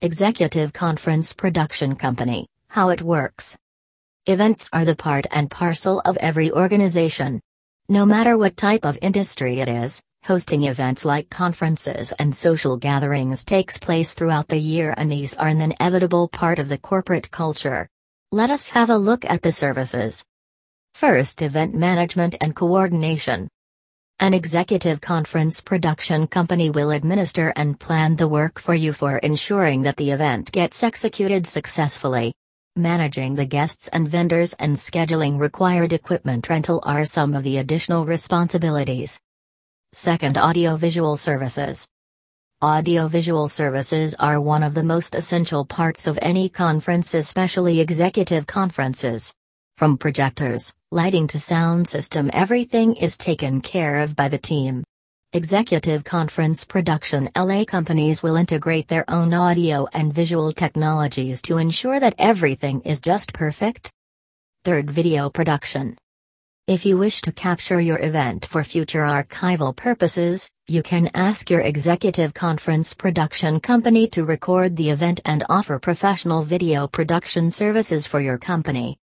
Executive Conference Production Company How it works. Events are the part and parcel of every organization. No matter what type of industry it is, hosting events like conferences and social gatherings takes place throughout the year, and these are an inevitable part of the corporate culture. Let us have a look at the services. First, event management and coordination. An executive conference production company will administer and plan the work for you for ensuring that the event gets executed successfully. Managing the guests and vendors and scheduling required equipment rental are some of the additional responsibilities. Second, audiovisual services. Audiovisual services are one of the most essential parts of any conference, especially executive conferences. From projectors, lighting to sound system, everything is taken care of by the team. Executive Conference Production LA companies will integrate their own audio and visual technologies to ensure that everything is just perfect. Third, video production. If you wish to capture your event for future archival purposes, you can ask your executive conference production company to record the event and offer professional video production services for your company.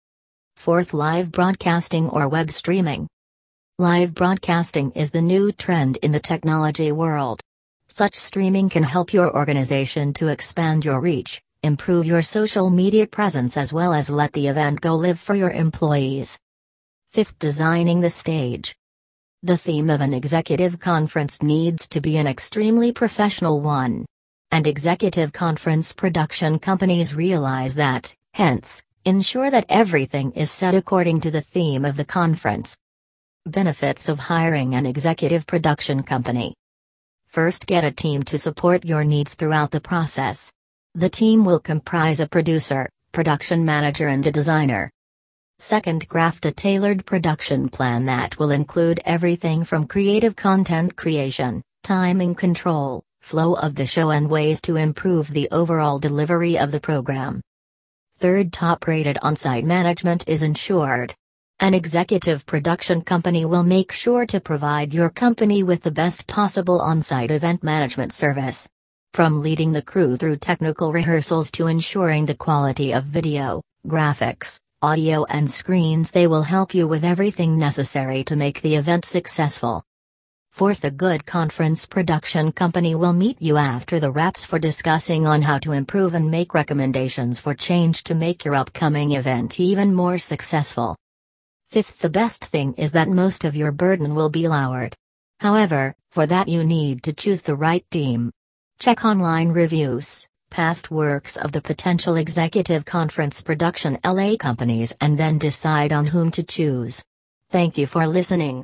Fourth, live broadcasting or web streaming. Live broadcasting is the new trend in the technology world. Such streaming can help your organization to expand your reach, improve your social media presence, as well as let the event go live for your employees. Fifth, designing the stage. The theme of an executive conference needs to be an extremely professional one. And executive conference production companies realize that, hence, Ensure that everything is set according to the theme of the conference. Benefits of hiring an executive production company. First, get a team to support your needs throughout the process. The team will comprise a producer, production manager, and a designer. Second, craft a tailored production plan that will include everything from creative content creation, timing control, flow of the show, and ways to improve the overall delivery of the program. Third top rated on site management is ensured. An executive production company will make sure to provide your company with the best possible on site event management service. From leading the crew through technical rehearsals to ensuring the quality of video, graphics, audio, and screens, they will help you with everything necessary to make the event successful. Fourth, a good conference production company will meet you after the wraps for discussing on how to improve and make recommendations for change to make your upcoming event even more successful. Fifth, the best thing is that most of your burden will be lowered. However, for that you need to choose the right team. Check online reviews, past works of the potential executive conference production LA companies and then decide on whom to choose. Thank you for listening.